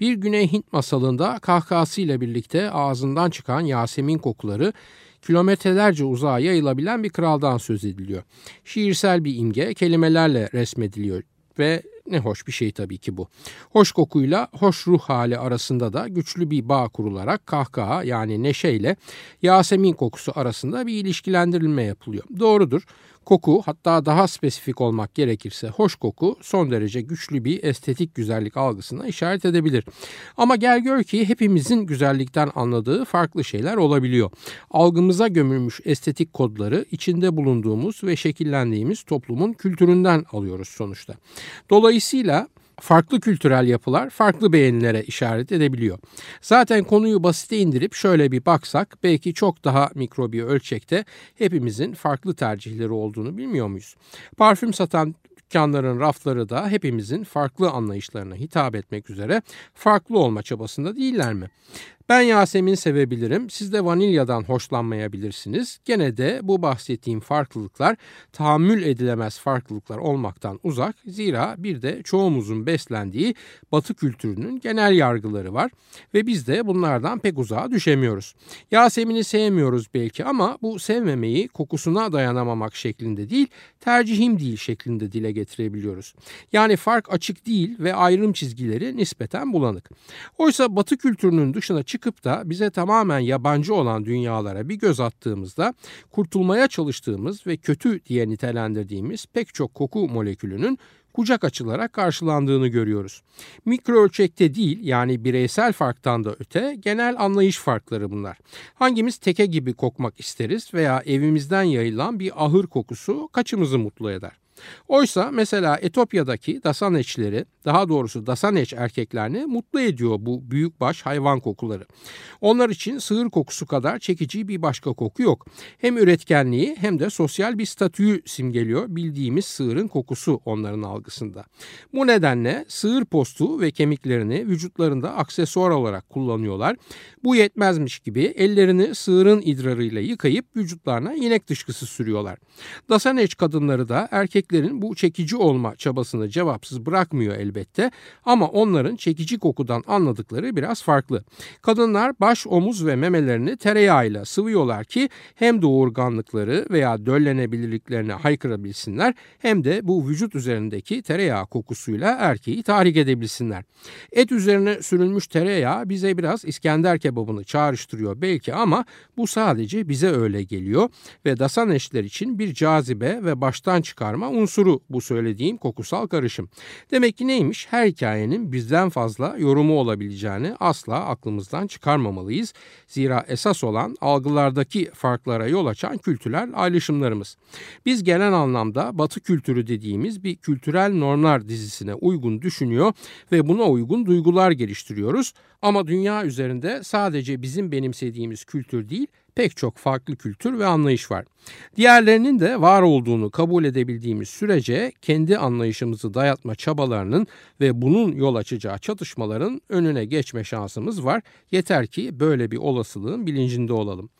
Bir Güney Hint masalında kahkahasıyla birlikte ağzından çıkan Yasemin kokuları kilometrelerce uzağa yayılabilen bir kraldan söz ediliyor. Şiirsel bir imge kelimelerle resmediliyor ve ne hoş bir şey tabii ki bu. Hoş kokuyla hoş ruh hali arasında da güçlü bir bağ kurularak kahkaha yani neşeyle Yasemin kokusu arasında bir ilişkilendirilme yapılıyor. Doğrudur. Koku hatta daha spesifik olmak gerekirse hoş koku son derece güçlü bir estetik güzellik algısına işaret edebilir. Ama gel gör ki hepimizin güzellikten anladığı farklı şeyler olabiliyor. Algımıza gömülmüş estetik kodları içinde bulunduğumuz ve şekillendiğimiz toplumun kültüründen alıyoruz sonuçta. Dolayısıyla farklı kültürel yapılar farklı beğenilere işaret edebiliyor. Zaten konuyu basite indirip şöyle bir baksak belki çok daha mikro bir ölçekte hepimizin farklı tercihleri olduğunu bilmiyor muyuz? Parfüm satan dükkanların rafları da hepimizin farklı anlayışlarına hitap etmek üzere farklı olma çabasında değiller mi? Ben Yasemin sevebilirim. Siz de vanilyadan hoşlanmayabilirsiniz. Gene de bu bahsettiğim farklılıklar tahammül edilemez farklılıklar olmaktan uzak. Zira bir de çoğumuzun beslendiği batı kültürünün genel yargıları var ve biz de bunlardan pek uzağa düşemiyoruz. Yasemin'i sevmiyoruz belki ama bu sevmemeyi kokusuna dayanamamak şeklinde değil, tercihim değil şeklinde dile getirebiliyoruz. Yani fark açık değil ve ayrım çizgileri nispeten bulanık. Oysa batı kültürünün dışına çık çıkıp da bize tamamen yabancı olan dünyalara bir göz attığımızda kurtulmaya çalıştığımız ve kötü diye nitelendirdiğimiz pek çok koku molekülünün kucak açılarak karşılandığını görüyoruz. Mikro ölçekte değil yani bireysel farktan da öte genel anlayış farkları bunlar. Hangimiz teke gibi kokmak isteriz veya evimizden yayılan bir ahır kokusu kaçımızı mutlu eder? Oysa mesela Etopya'daki dasaneçleri daha doğrusu dasaneç erkeklerini mutlu ediyor bu büyükbaş hayvan kokuları. Onlar için sığır kokusu kadar çekici bir başka koku yok. Hem üretkenliği hem de sosyal bir statüyü simgeliyor bildiğimiz sığırın kokusu onların algısında. Bu nedenle sığır postu ve kemiklerini vücutlarında aksesuar olarak kullanıyorlar. Bu yetmezmiş gibi ellerini sığırın idrarıyla yıkayıp vücutlarına inek dışkısı sürüyorlar. Dasaneç kadınları da erkeklerin bu çekici olma çabasını cevapsız bırakmıyor elbette ama onların çekici kokudan anladıkları biraz farklı. Kadınlar baş, omuz ve memelerini tereyağıyla sıvıyorlar ki hem doğurganlıkları veya döllenebilirliklerini haykırabilsinler hem de bu vücut üzerindeki tereyağı kokusuyla erkeği tahrik edebilsinler. Et üzerine sürülmüş tereyağı bize biraz İskender kebabını çağrıştırıyor belki ama bu sadece bize öyle geliyor ve dasan eşler için bir cazibe ve baştan çıkarma unsuru bu söylediğim kokusal karışım. Demek ki neymiş? her hikayenin bizden fazla yorumu olabileceğini asla aklımızdan çıkarmamalıyız. Zira esas olan algılardaki farklara yol açan kültürel ayrışımlarımız. Biz genel anlamda batı kültürü dediğimiz bir kültürel normlar dizisine uygun düşünüyor ve buna uygun duygular geliştiriyoruz. Ama dünya üzerinde sadece bizim benimsediğimiz kültür değil pek çok farklı kültür ve anlayış var. Diğerlerinin de var olduğunu kabul edebildiğimiz sürece kendi anlayışımızı dayatma çabalarının ve bunun yol açacağı çatışmaların önüne geçme şansımız var. Yeter ki böyle bir olasılığın bilincinde olalım.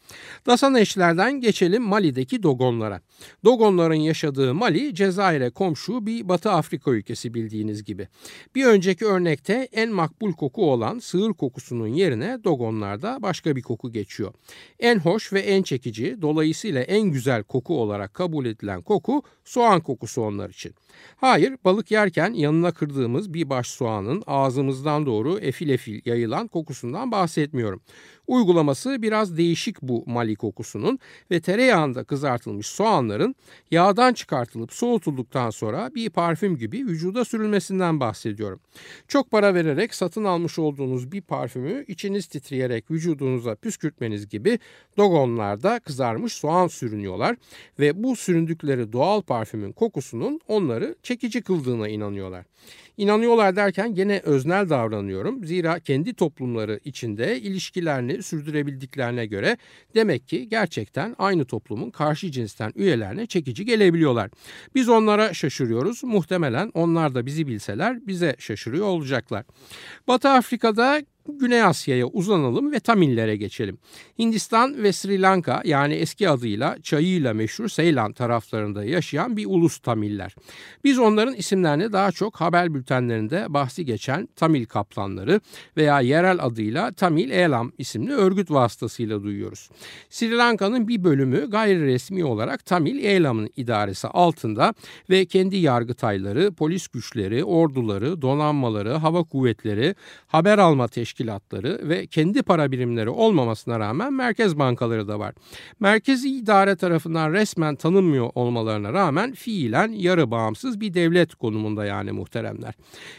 Dasan eşlerden geçelim Mali'deki Dogonlara. Dogonların yaşadığı Mali, Cezayir'e komşu bir Batı Afrika ülkesi bildiğiniz gibi. Bir önceki örnekte en makbul koku olan sığır kokusunun yerine Dogonlarda başka bir koku geçiyor. En hoş ve en çekici, dolayısıyla en güzel koku olarak kabul edilen koku soğan kokusu onlar için. Hayır, balık yerken yanına kırdığımız bir baş soğanın ağzımızdan doğru efil efil yayılan kokusundan bahsetmiyorum. Uygulaması biraz değişik bu mali kokusunun ve tereyağında kızartılmış soğanların yağdan çıkartılıp soğutulduktan sonra bir parfüm gibi vücuda sürülmesinden bahsediyorum. Çok para vererek satın almış olduğunuz bir parfümü içiniz titreyerek vücudunuza püskürtmeniz gibi dogonlarda kızarmış soğan sürünüyorlar ve bu süründükleri doğal parfümün kokusunun onları çekici kıldığına inanıyorlar. İnanıyorlar derken gene öznel davranıyorum. Zira kendi toplumları içinde ilişkilerini sürdürebildiklerine göre demek ki gerçekten aynı toplumun karşı cinsten üyelerine çekici gelebiliyorlar. Biz onlara şaşırıyoruz. Muhtemelen onlar da bizi bilseler bize şaşırıyor olacaklar. Batı Afrika'da Güney Asya'ya uzanalım ve Tamillere geçelim. Hindistan ve Sri Lanka yani eski adıyla çayıyla meşhur Seylan taraflarında yaşayan bir ulus Tamiller. Biz onların isimlerini daha çok haber bültenlerinde bahsi geçen Tamil kaplanları veya yerel adıyla Tamil Elam isimli örgüt vasıtasıyla duyuyoruz. Sri Lanka'nın bir bölümü gayri resmi olarak Tamil Elam'ın idaresi altında ve kendi yargıtayları, polis güçleri, orduları, donanmaları, hava kuvvetleri, haber alma teşkilatları teşkilatları ve kendi para birimleri olmamasına rağmen merkez bankaları da var. Merkezi idare tarafından resmen tanınmıyor olmalarına rağmen fiilen yarı bağımsız bir devlet konumunda yani muhteremler.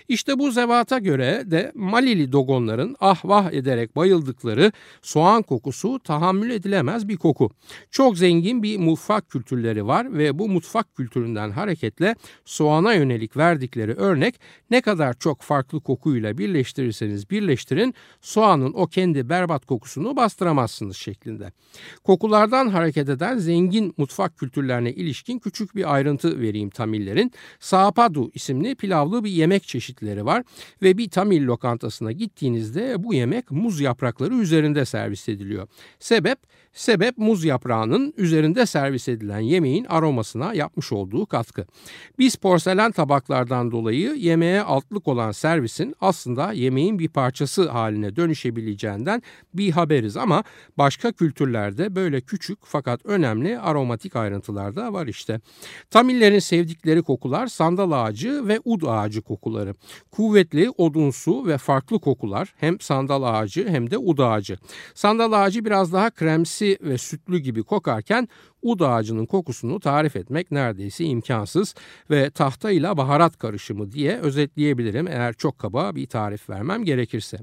İşte bu zevata göre de Malili dogonların ah vah ederek bayıldıkları soğan kokusu tahammül edilemez bir koku. Çok zengin bir mutfak kültürleri var ve bu mutfak kültüründen hareketle soğana yönelik verdikleri örnek ne kadar çok farklı kokuyla birleştirirseniz birleştirin için soğanın o kendi berbat kokusunu bastıramazsınız şeklinde. Kokulardan hareket eden zengin mutfak kültürlerine ilişkin küçük bir ayrıntı vereyim Tamillerin. Saapadu isimli pilavlı bir yemek çeşitleri var ve bir Tamil lokantasına gittiğinizde bu yemek muz yaprakları üzerinde servis ediliyor. Sebep Sebep muz yaprağının üzerinde servis edilen yemeğin aromasına yapmış olduğu katkı. Biz porselen tabaklardan dolayı yemeğe altlık olan servisin aslında yemeğin bir parçası haline dönüşebileceğinden bir haberiz ama başka kültürlerde böyle küçük fakat önemli aromatik ayrıntılar da var işte. Tamillerin sevdikleri kokular sandal ağacı ve ud ağacı kokuları. Kuvvetli, odunsu ve farklı kokular hem sandal ağacı hem de ud ağacı. Sandal ağacı biraz daha kremsi ve sütlü gibi kokarken ud ağacının kokusunu tarif etmek neredeyse imkansız ve tahta ile baharat karışımı diye özetleyebilirim eğer çok kaba bir tarif vermem gerekirse.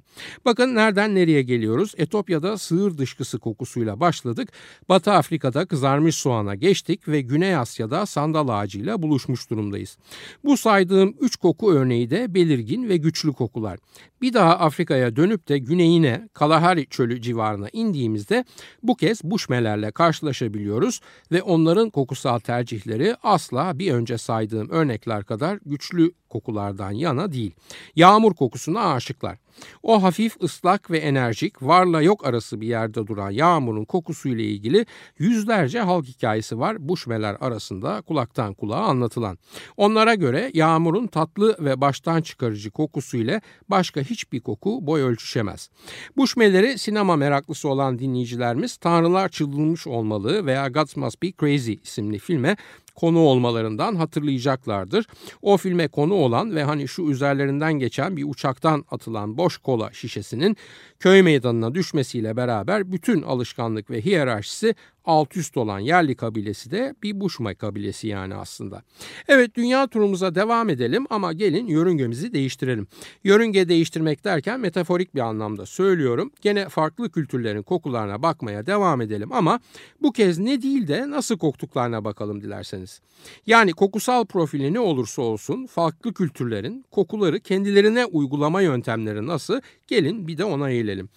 Bakın nereden nereye geliyoruz? Etopya'da sığır dışkısı kokusuyla başladık. Batı Afrika'da kızarmış soğana geçtik ve Güney Asya'da sandal ağacıyla buluşmuş durumdayız. Bu saydığım üç koku örneği de belirgin ve güçlü kokular. Bir daha Afrika'ya dönüp de güneyine Kalahari çölü civarına indiğimizde bu kez buşmelerle karşılaşabiliyoruz ve onların kokusal tercihleri asla bir önce saydığım örnekler kadar güçlü kokulardan yana değil. Yağmur kokusuna aşıklar. O hafif ıslak ve enerjik varla yok arası bir yerde duran yağmurun kokusuyla ilgili yüzlerce halk hikayesi var Buşmeler arasında kulaktan kulağa anlatılan. Onlara göre yağmurun tatlı ve baştan çıkarıcı kokusuyla başka hiçbir koku boy ölçüşemez. Buşmeleri sinema meraklısı olan dinleyicilerimiz Tanrılar Çıldırmış Olmalı veya God Must Be Crazy isimli filme konu olmalarından hatırlayacaklardır. O filme konu olan ve hani şu üzerlerinden geçen bir uçaktan atılan boş kola şişesinin köy meydanına düşmesiyle beraber bütün alışkanlık ve hiyerarşisi alt üst olan yerli kabilesi de bir Buşma kabilesi yani aslında. Evet dünya turumuza devam edelim ama gelin yörüngemizi değiştirelim. Yörünge değiştirmek derken metaforik bir anlamda söylüyorum. Gene farklı kültürlerin kokularına bakmaya devam edelim ama bu kez ne değil de nasıl koktuklarına bakalım dilerseniz. Yani kokusal profili ne olursa olsun farklı kültürlerin kokuları kendilerine uygulama yöntemleri nasıl gelin bir de ona eğilelim.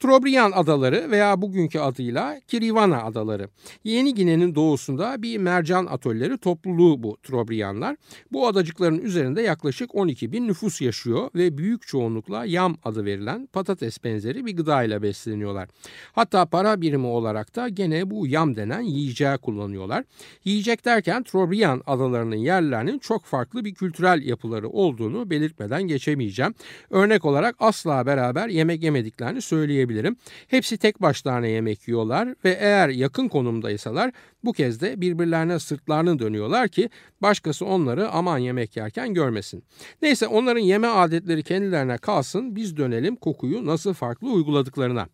Trobriand adaları veya bugünkü adıyla Kirivana adaları adaları. Yeni Gine'nin doğusunda bir mercan atölleri topluluğu bu Trobriyanlar. Bu adacıkların üzerinde yaklaşık 12 bin nüfus yaşıyor ve büyük çoğunlukla yam adı verilen patates benzeri bir gıda ile besleniyorlar. Hatta para birimi olarak da gene bu yam denen yiyeceği kullanıyorlar. Yiyecek derken Trobriyan adalarının yerlerinin çok farklı bir kültürel yapıları olduğunu belirtmeden geçemeyeceğim. Örnek olarak asla beraber yemek yemediklerini söyleyebilirim. Hepsi tek başlarına yemek yiyorlar ve eğer yakın yakın konumdaysalar bu kez de birbirlerine sırtlarını dönüyorlar ki başkası onları aman yemek yerken görmesin. Neyse onların yeme adetleri kendilerine kalsın biz dönelim kokuyu nasıl farklı uyguladıklarına.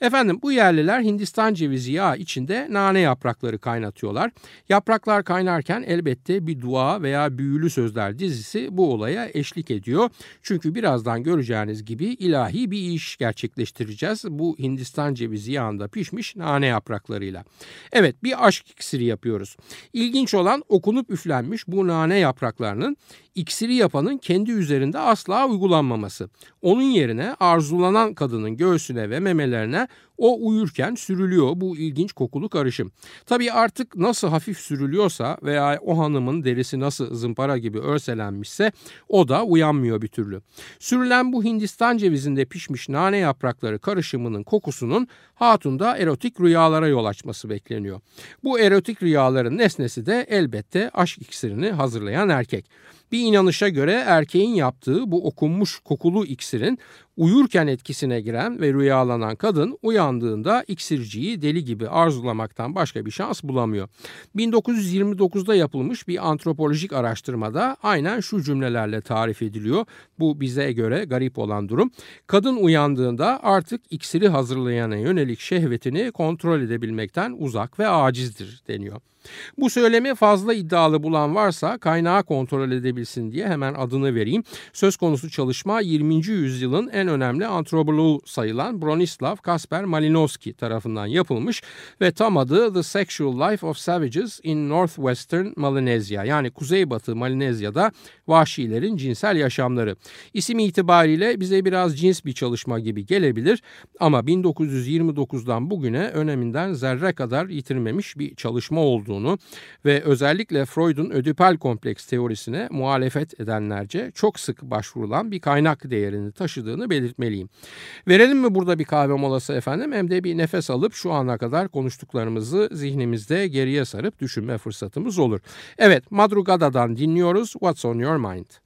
Efendim bu yerliler Hindistan cevizi yağı içinde nane yaprakları kaynatıyorlar. Yapraklar kaynarken elbette bir dua veya büyülü sözler dizisi bu olaya eşlik ediyor. Çünkü birazdan göreceğiniz gibi ilahi bir iş gerçekleştireceğiz bu Hindistan cevizi yağında pişmiş nane yapraklarıyla. Evet bir aşk iksiri yapıyoruz. İlginç olan okunup üflenmiş bu nane yapraklarının iksiri yapanın kendi üzerinde asla uygulanmaması. Onun yerine arzulanan kadının göğsüne ve memelerine O uyurken sürülüyor bu ilginç kokulu karışım. Tabii artık nasıl hafif sürülüyorsa veya o hanımın derisi nasıl zımpara gibi örselenmişse o da uyanmıyor bir türlü. Sürülen bu Hindistan cevizinde pişmiş nane yaprakları karışımının kokusunun hatunda erotik rüyalara yol açması bekleniyor. Bu erotik rüyaların nesnesi de elbette aşk iksirini hazırlayan erkek. Bir inanışa göre erkeğin yaptığı bu okunmuş kokulu iksirin uyurken etkisine giren ve rüyalanan kadın uyandığında iksirciyi deli gibi arzulamaktan başka bir şans bulamıyor. 1929'da yapılmış bir antropolojik araştırmada aynen şu cümlelerle tarif ediliyor. Bu bize göre garip olan durum. Kadın uyandığında artık iksiri hazırlayana yönelik şehvetini kontrol edebilmekten uzak ve acizdir deniyor. Bu söylemi fazla iddialı bulan varsa kaynağı kontrol edebilsin diye hemen adını vereyim. Söz konusu çalışma 20. yüzyılın en önemli antropoloğu sayılan Bronislav Kasper Malinowski tarafından yapılmış ve tam adı The Sexual Life of Savages in Northwestern Melanesia yani Kuzeybatı Malezya'da vahşilerin cinsel yaşamları. İsim itibariyle bize biraz cins bir çalışma gibi gelebilir ama 1929'dan bugüne öneminden zerre kadar yitirmemiş bir çalışma olduğunu ve özellikle Freud'un ödipal kompleks teorisine muhalefet edenlerce çok sık başvurulan bir kaynak değerini taşıdığını belirtmeliyim. Verelim mi burada bir kahve molası efendim hem de bir nefes alıp şu ana kadar konuştuklarımızı zihnimizde geriye sarıp düşünme fırsatımız olur. Evet Madrugada'dan dinliyoruz What's on Your Mind?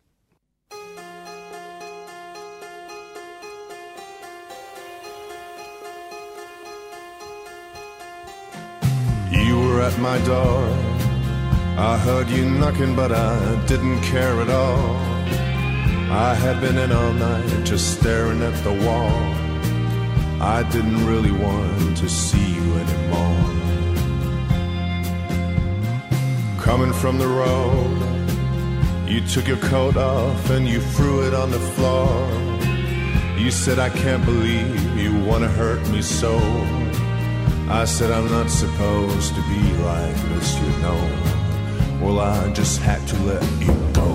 At my door. I heard you knocking, but I didn't care at all. I had been in all night just staring at the wall. I didn't really want to see you anymore. Coming from the road, you took your coat off and you threw it on the floor. You said, I can't believe you want to hurt me so. I said, I'm not supposed to be like this, you know. Well, I just had to let you go.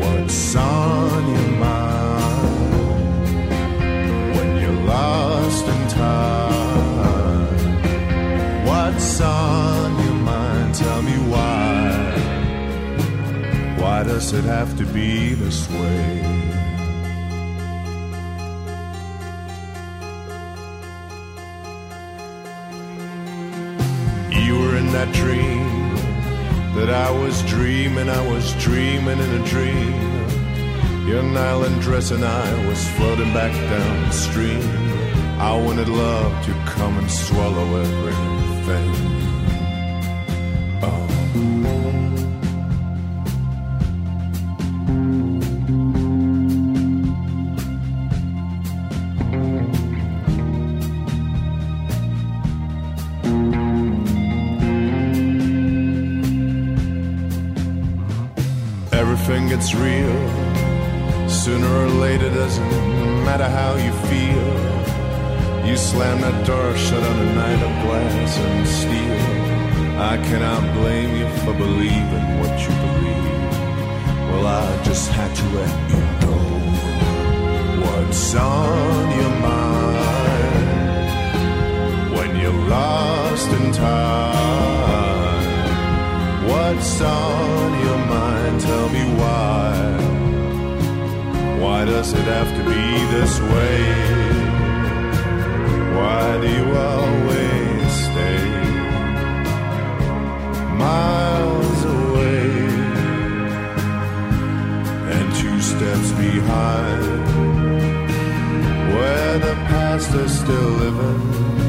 What's on your mind when you're lost in time? What's on your mind? Tell me why. Why does it have to be this way? That dream that I was dreaming, I was dreaming in a dream. Your nylon dress and I was floating back down the stream. I wanted love to come and swallow everything. Oh. Gets real. Sooner or later, doesn't matter how you feel. You slam that door shut on a night of glass and steel. I cannot blame you for believing what you believe. Well, I just had to let you know what's on your mind when you're lost in time. Does it have to be this way? Why do you always stay miles away and two steps behind where the past is still living?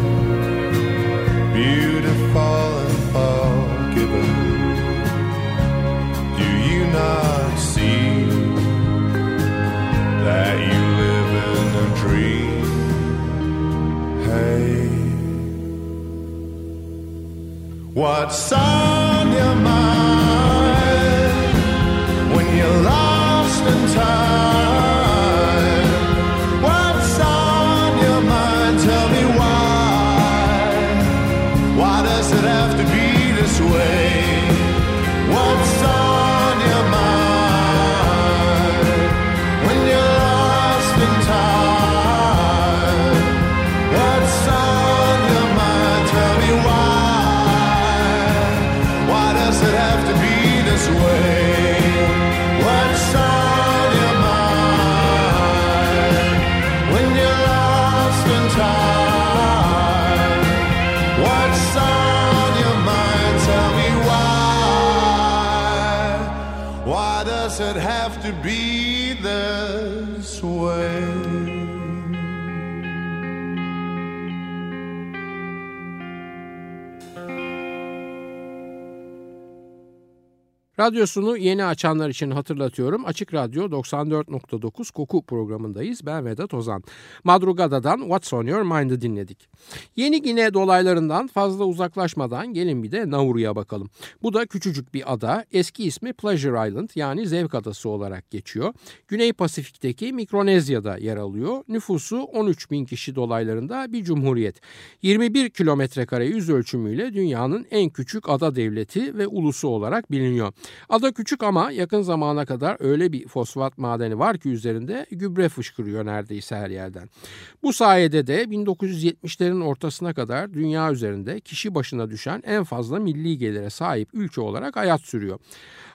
What's on time Radyosunu yeni açanlar için hatırlatıyorum. Açık Radyo 94.9 Koku programındayız. Ben Vedat Ozan. Madrugada'dan What's On Your Mind'ı dinledik. Yeni Gine dolaylarından fazla uzaklaşmadan gelin bir de Nauru'ya bakalım. Bu da küçücük bir ada. Eski ismi Pleasure Island yani Zevk Adası olarak geçiyor. Güney Pasifik'teki Mikronezya'da yer alıyor. Nüfusu 13 bin kişi dolaylarında bir cumhuriyet. 21 kilometre kare yüz ölçümüyle dünyanın en küçük ada devleti ve ulusu olarak biliniyor. Ada küçük ama yakın zamana kadar öyle bir fosfat madeni var ki üzerinde gübre fışkırıyor neredeyse her yerden. Bu sayede de 1970'lerin ortasına kadar dünya üzerinde kişi başına düşen en fazla milli gelire sahip ülke olarak hayat sürüyor.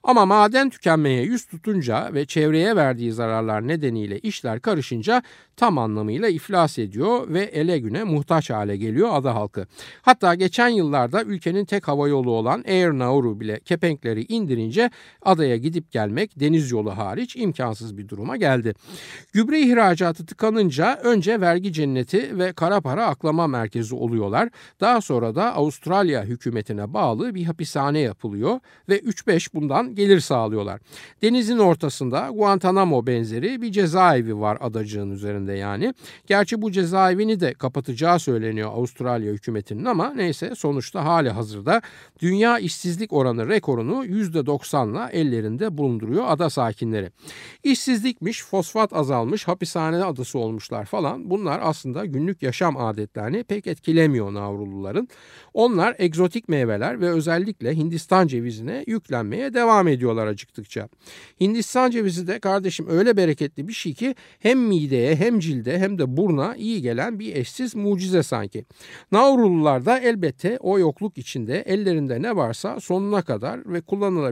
Ama maden tükenmeye yüz tutunca ve çevreye verdiği zararlar nedeniyle işler karışınca tam anlamıyla iflas ediyor ve ele güne muhtaç hale geliyor ada halkı. Hatta geçen yıllarda ülkenin tek hava yolu olan Air Nauru bile kepenkleri indirince adaya gidip gelmek deniz yolu hariç imkansız bir duruma geldi. Gübre ihracatı tıkanınca önce vergi cenneti ve kara para aklama merkezi oluyorlar. Daha sonra da Avustralya hükümetine bağlı bir hapishane yapılıyor ve 3-5 bundan gelir sağlıyorlar. Denizin ortasında Guantanamo benzeri bir cezaevi var adacığın üzerinde yani. Gerçi bu cezaevini de kapatacağı söyleniyor Avustralya hükümetinin ama neyse sonuçta hali hazırda dünya işsizlik oranı rekorunu %90'la ellerinde bulunduruyor ada sakinleri. İşsizlikmiş, fosfat azalmış, hapishane adası olmuşlar falan bunlar aslında günlük yaşam adetlerini pek etkilemiyor Navruluların. Onlar egzotik meyveler ve özellikle Hindistan cevizine yüklenmeye devam ediyorlar acıktıkça. Hindistan cevizi de kardeşim öyle bereketli bir şey ki hem mideye hem cilde hem de burna iyi gelen bir eşsiz mucize sanki. Navrulular da elbette o yokluk içinde ellerinde ne varsa sonuna kadar ve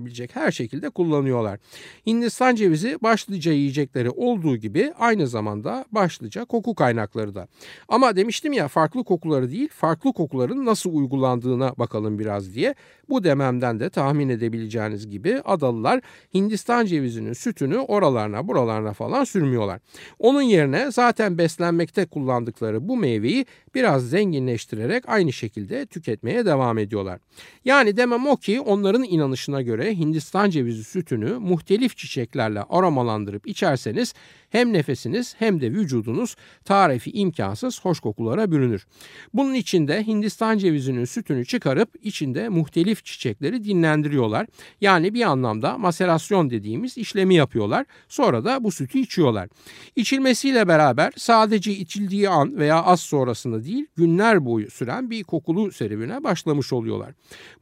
kullanılabilecek her şekilde kullanıyorlar. Hindistan cevizi başlıca yiyecekleri olduğu gibi aynı zamanda başlıca koku kaynakları da. Ama demiştim ya farklı kokuları değil farklı kokuların nasıl uygulandığına bakalım biraz diye. Bu dememden de tahmin edebileceğiniz gibi adalılar Hindistan cevizinin sütünü oralarına buralarına falan sürmüyorlar. Onun yerine zaten beslenmekte kullandıkları bu meyveyi biraz zenginleştirerek aynı şekilde tüketmeye devam ediyorlar. Yani demem o ki onların inanışına göre Hindistan cevizi sütünü muhtelif çiçeklerle aromalandırıp içerseniz hem nefesiniz hem de vücudunuz tarifi imkansız hoş kokulara bürünür. Bunun için de Hindistan cevizinin sütünü çıkarıp içinde muhtelif çiçekleri dinlendiriyorlar. Yani bir anlamda maserasyon dediğimiz işlemi yapıyorlar. Sonra da bu sütü içiyorlar. İçilmesiyle beraber sadece içildiği an veya az sonrasında değil günler boyu süren bir kokulu serüvene başlamış oluyorlar.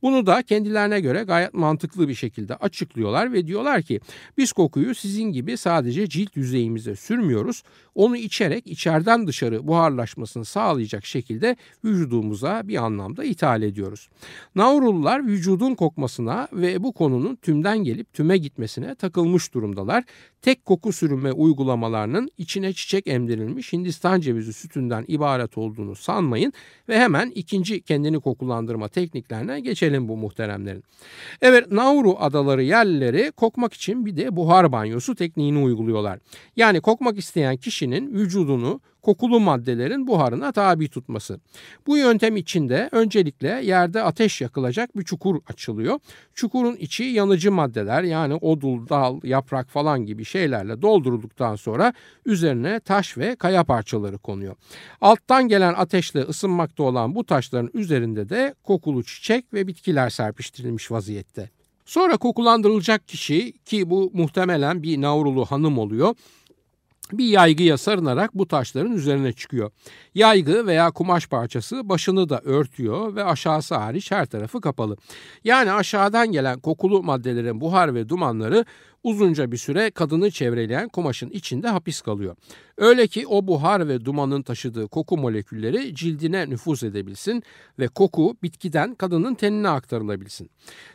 Bunu da kendilerine göre gayet mantıklı bir şekilde açıklıyorlar ve diyorlar ki biz kokuyu sizin gibi sadece cilt yüzeyimize sürmüyoruz. Onu içerek içeriden dışarı buharlaşmasını sağlayacak şekilde vücudumuza bir anlamda ithal ediyoruz. Navrullular vücudun kokmasına ve bu konunun tümden gelip tüme gitmesine takılmış durumdalar. Tek koku sürünme uygulamalarının içine çiçek emdirilmiş Hindistan cevizi sütünden ibaret olduğunu sanmayın ve hemen ikinci kendini kokulandırma tekniklerine geçelim bu muhteremlerin. Evet Nauru adaları yerlileri kokmak için bir de buhar banyosu tekniğini uyguluyorlar. Yani kokmak isteyen kişinin vücudunu kokulu maddelerin buharına tabi tutması. Bu yöntem içinde öncelikle yerde ateş yakılacak bir çukur açılıyor. Çukurun içi yanıcı maddeler yani odul, dal, yaprak falan gibi şeylerle doldurulduktan sonra üzerine taş ve kaya parçaları konuyor. Alttan gelen ateşle ısınmakta olan bu taşların üzerinde de kokulu çiçek ve bitkiler serpiştirilmiş vaziyette. Sonra kokulandırılacak kişi ki bu muhtemelen bir Navrulu hanım oluyor bir yaygıya sarınarak bu taşların üzerine çıkıyor. Yaygı veya kumaş parçası başını da örtüyor ve aşağısı hariç her tarafı kapalı. Yani aşağıdan gelen kokulu maddelerin buhar ve dumanları uzunca bir süre kadını çevreleyen kumaşın içinde hapis kalıyor. Öyle ki o buhar ve dumanın taşıdığı koku molekülleri cildine nüfuz edebilsin ve koku bitkiden kadının tenine aktarılabilsin.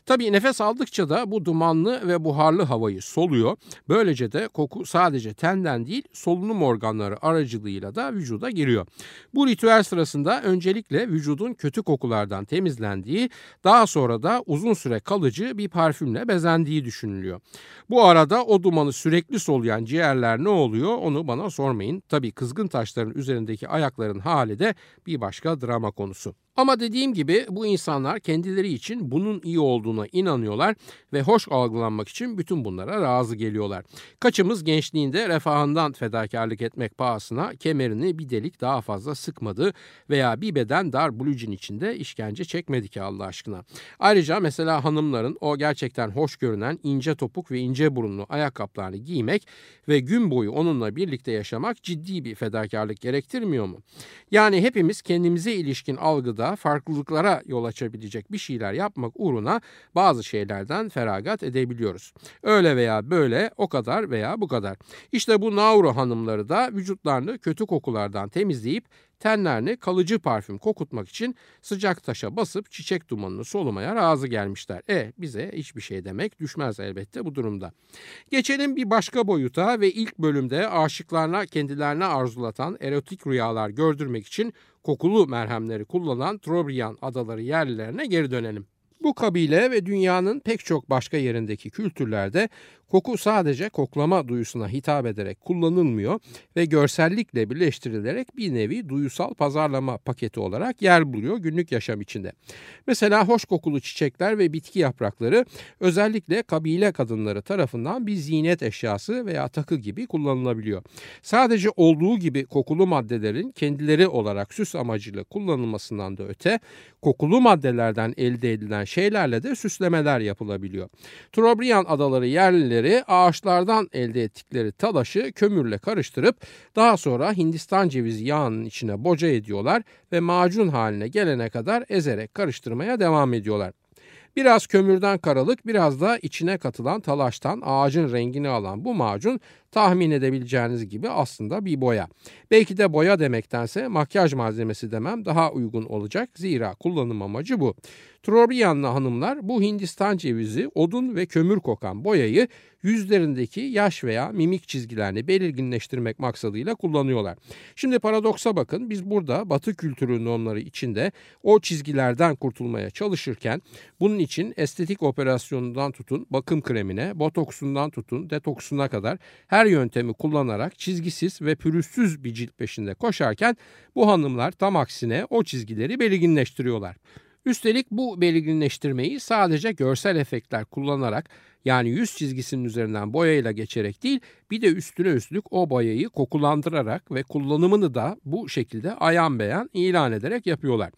Tabii nefes aldıkça da bu dumanlı ve buharlı havayı soluyor. Böylece de koku sadece tenden değil solunum organları aracılığıyla da vücuda giriyor. Bu ritüel sırasında öncelikle vücudun kötü kokulardan temizlendiği, daha sonra da uzun süre kalıcı bir parfümle bezendiği düşünülüyor. Bu Bu arada o dumanı sürekli soluyan ciğerler ne oluyor onu bana sormayın. Tabii kızgın taşların üzerindeki ayakların hali de bir başka drama konusu. Ama dediğim gibi bu insanlar kendileri için bunun iyi olduğuna inanıyorlar ve hoş algılanmak için bütün bunlara razı geliyorlar. Kaçımız gençliğinde refahından fedakarlık etmek pahasına kemerini bir delik daha fazla sıkmadı veya bir beden dar blue içinde işkence çekmedi ki Allah aşkına. Ayrıca mesela hanımların o gerçekten hoş görünen ince topuk ve ince burunlu ayakkabılarını giymek ve gün boyu onunla birlikte yaşamak ciddi bir fedakarlık gerektirmiyor mu? Yani hepimiz kendimize ilişkin algıda farklılıklara yol açabilecek bir şeyler yapmak uğruna bazı şeylerden feragat edebiliyoruz. Öyle veya böyle o kadar veya bu kadar. İşte bu Nauru hanımları da vücutlarını kötü kokulardan temizleyip tenlerini kalıcı parfüm kokutmak için sıcak taşa basıp çiçek dumanını solumaya razı gelmişler. E bize hiçbir şey demek düşmez elbette bu durumda. Geçelim bir başka boyuta ve ilk bölümde aşıklarına kendilerine arzulatan erotik rüyalar gördürmek için kokulu merhemleri kullanan Trobriand adaları yerlilerine geri dönelim. Bu kabile ve dünyanın pek çok başka yerindeki kültürlerde Koku sadece koklama duyusuna hitap ederek kullanılmıyor ve görsellikle birleştirilerek bir nevi duyusal pazarlama paketi olarak yer buluyor günlük yaşam içinde. Mesela hoş kokulu çiçekler ve bitki yaprakları özellikle kabile kadınları tarafından bir zinet eşyası veya takı gibi kullanılabiliyor. Sadece olduğu gibi kokulu maddelerin kendileri olarak süs amacıyla kullanılmasından da öte kokulu maddelerden elde edilen şeylerle de süslemeler yapılabiliyor. Trobriand adaları yerlileri Köylüleri ağaçlardan elde ettikleri talaşı kömürle karıştırıp daha sonra Hindistan cevizi yağının içine boca ediyorlar ve macun haline gelene kadar ezerek karıştırmaya devam ediyorlar. Biraz kömürden karalık biraz da içine katılan talaştan ağacın rengini alan bu macun tahmin edebileceğiniz gibi aslında bir boya. Belki de boya demektense makyaj malzemesi demem daha uygun olacak zira kullanım amacı bu. Trobriyanlı hanımlar bu Hindistan cevizi, odun ve kömür kokan boyayı yüzlerindeki yaş veya mimik çizgilerini belirginleştirmek maksadıyla kullanıyorlar. Şimdi paradoksa bakın biz burada batı kültürü normları içinde o çizgilerden kurtulmaya çalışırken bunun için estetik operasyonundan tutun bakım kremine, botoksundan tutun detoksuna kadar her yöntemi kullanarak çizgisiz ve pürüzsüz bir cilt peşinde koşarken bu hanımlar tam aksine o çizgileri belirginleştiriyorlar. Üstelik bu belirginleştirmeyi sadece görsel efektler kullanarak yani yüz çizgisinin üzerinden boyayla geçerek değil bir de üstüne üstlük o boyayı kokulandırarak ve kullanımını da bu şekilde ayan beyan ilan ederek yapıyorlar.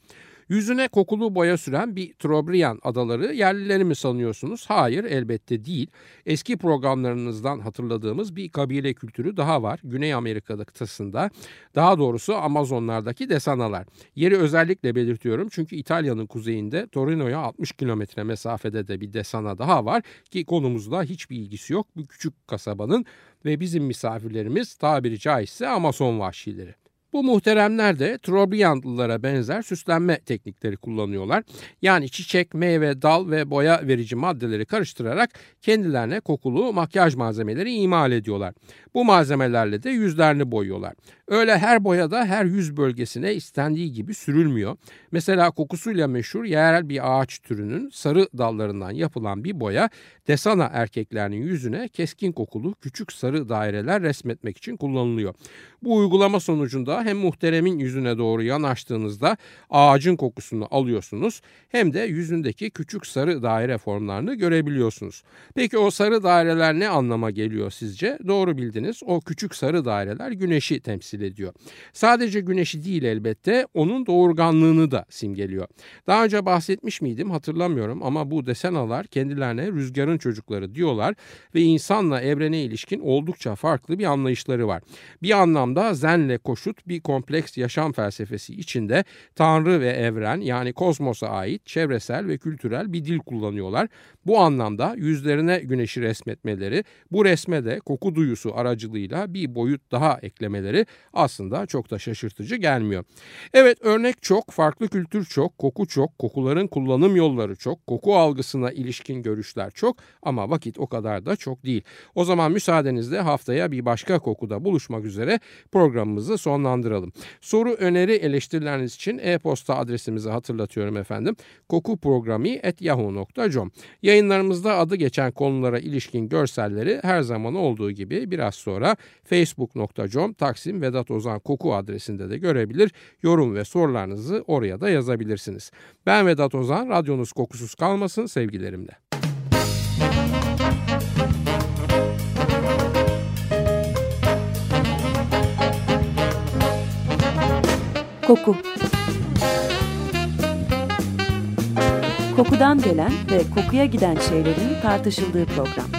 Yüzüne kokulu boya süren bir Trobriand adaları yerlileri mi sanıyorsunuz? Hayır elbette değil. Eski programlarınızdan hatırladığımız bir kabile kültürü daha var. Güney Amerika kıtasında daha doğrusu Amazonlardaki desanalar. Yeri özellikle belirtiyorum çünkü İtalya'nın kuzeyinde Torino'ya 60 kilometre mesafede de bir desana daha var ki konumuzla hiçbir ilgisi yok. Bu küçük kasabanın ve bizim misafirlerimiz tabiri caizse Amazon vahşileri. Bu muhteremler de Trobriandlılara benzer süslenme teknikleri kullanıyorlar. Yani çiçek, meyve, dal ve boya verici maddeleri karıştırarak kendilerine kokulu makyaj malzemeleri imal ediyorlar. Bu malzemelerle de yüzlerini boyuyorlar. Öyle her boyada her yüz bölgesine istendiği gibi sürülmüyor. Mesela kokusuyla meşhur yerel bir ağaç türünün sarı dallarından yapılan bir boya desana erkeklerinin yüzüne keskin kokulu küçük sarı daireler resmetmek için kullanılıyor. Bu uygulama sonucunda hem muhteremin yüzüne doğru yanaştığınızda ağacın kokusunu alıyorsunuz hem de yüzündeki küçük sarı daire formlarını görebiliyorsunuz. Peki o sarı daireler ne anlama geliyor sizce? Doğru bildiniz. O küçük sarı daireler güneşi temsil ediyor. Sadece güneşi değil elbette onun doğurganlığını da simgeliyor. Daha önce bahsetmiş miydim hatırlamıyorum ama bu desenalar kendilerine rüzgarın çocukları diyorlar ve insanla evrene ilişkin oldukça farklı bir anlayışları var. Bir anlamda zenle koşut bir kompleks yaşam felsefesi içinde Tanrı ve evren yani kozmosa ait çevresel ve kültürel bir dil kullanıyorlar. Bu anlamda yüzlerine güneşi resmetmeleri, bu resme de koku duyusu aracılığıyla bir boyut daha eklemeleri aslında çok da şaşırtıcı gelmiyor. Evet örnek çok, farklı kültür çok, koku çok, kokuların kullanım yolları çok, koku algısına ilişkin görüşler çok ama vakit o kadar da çok değil. O zaman müsaadenizle haftaya bir başka kokuda buluşmak üzere programımızı sonlandıralım. Soru, öneri, eleştirileriniz için e-posta adresimizi hatırlatıyorum efendim. kokuprogrami.yahoo.com Yayınlarımızda adı geçen konulara ilişkin görselleri her zaman olduğu gibi biraz sonra facebook.com Taksim Vedat Ozan Koku adresinde de görebilir. Yorum ve sorularınızı oraya da yazabilirsiniz. Ben Vedat Ozan, radyonuz kokusuz kalmasın sevgilerimle. Koku Kokudan gelen ve kokuya giden şeylerin tartışıldığı program.